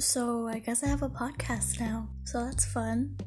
So I guess I have a podcast now. So that's fun.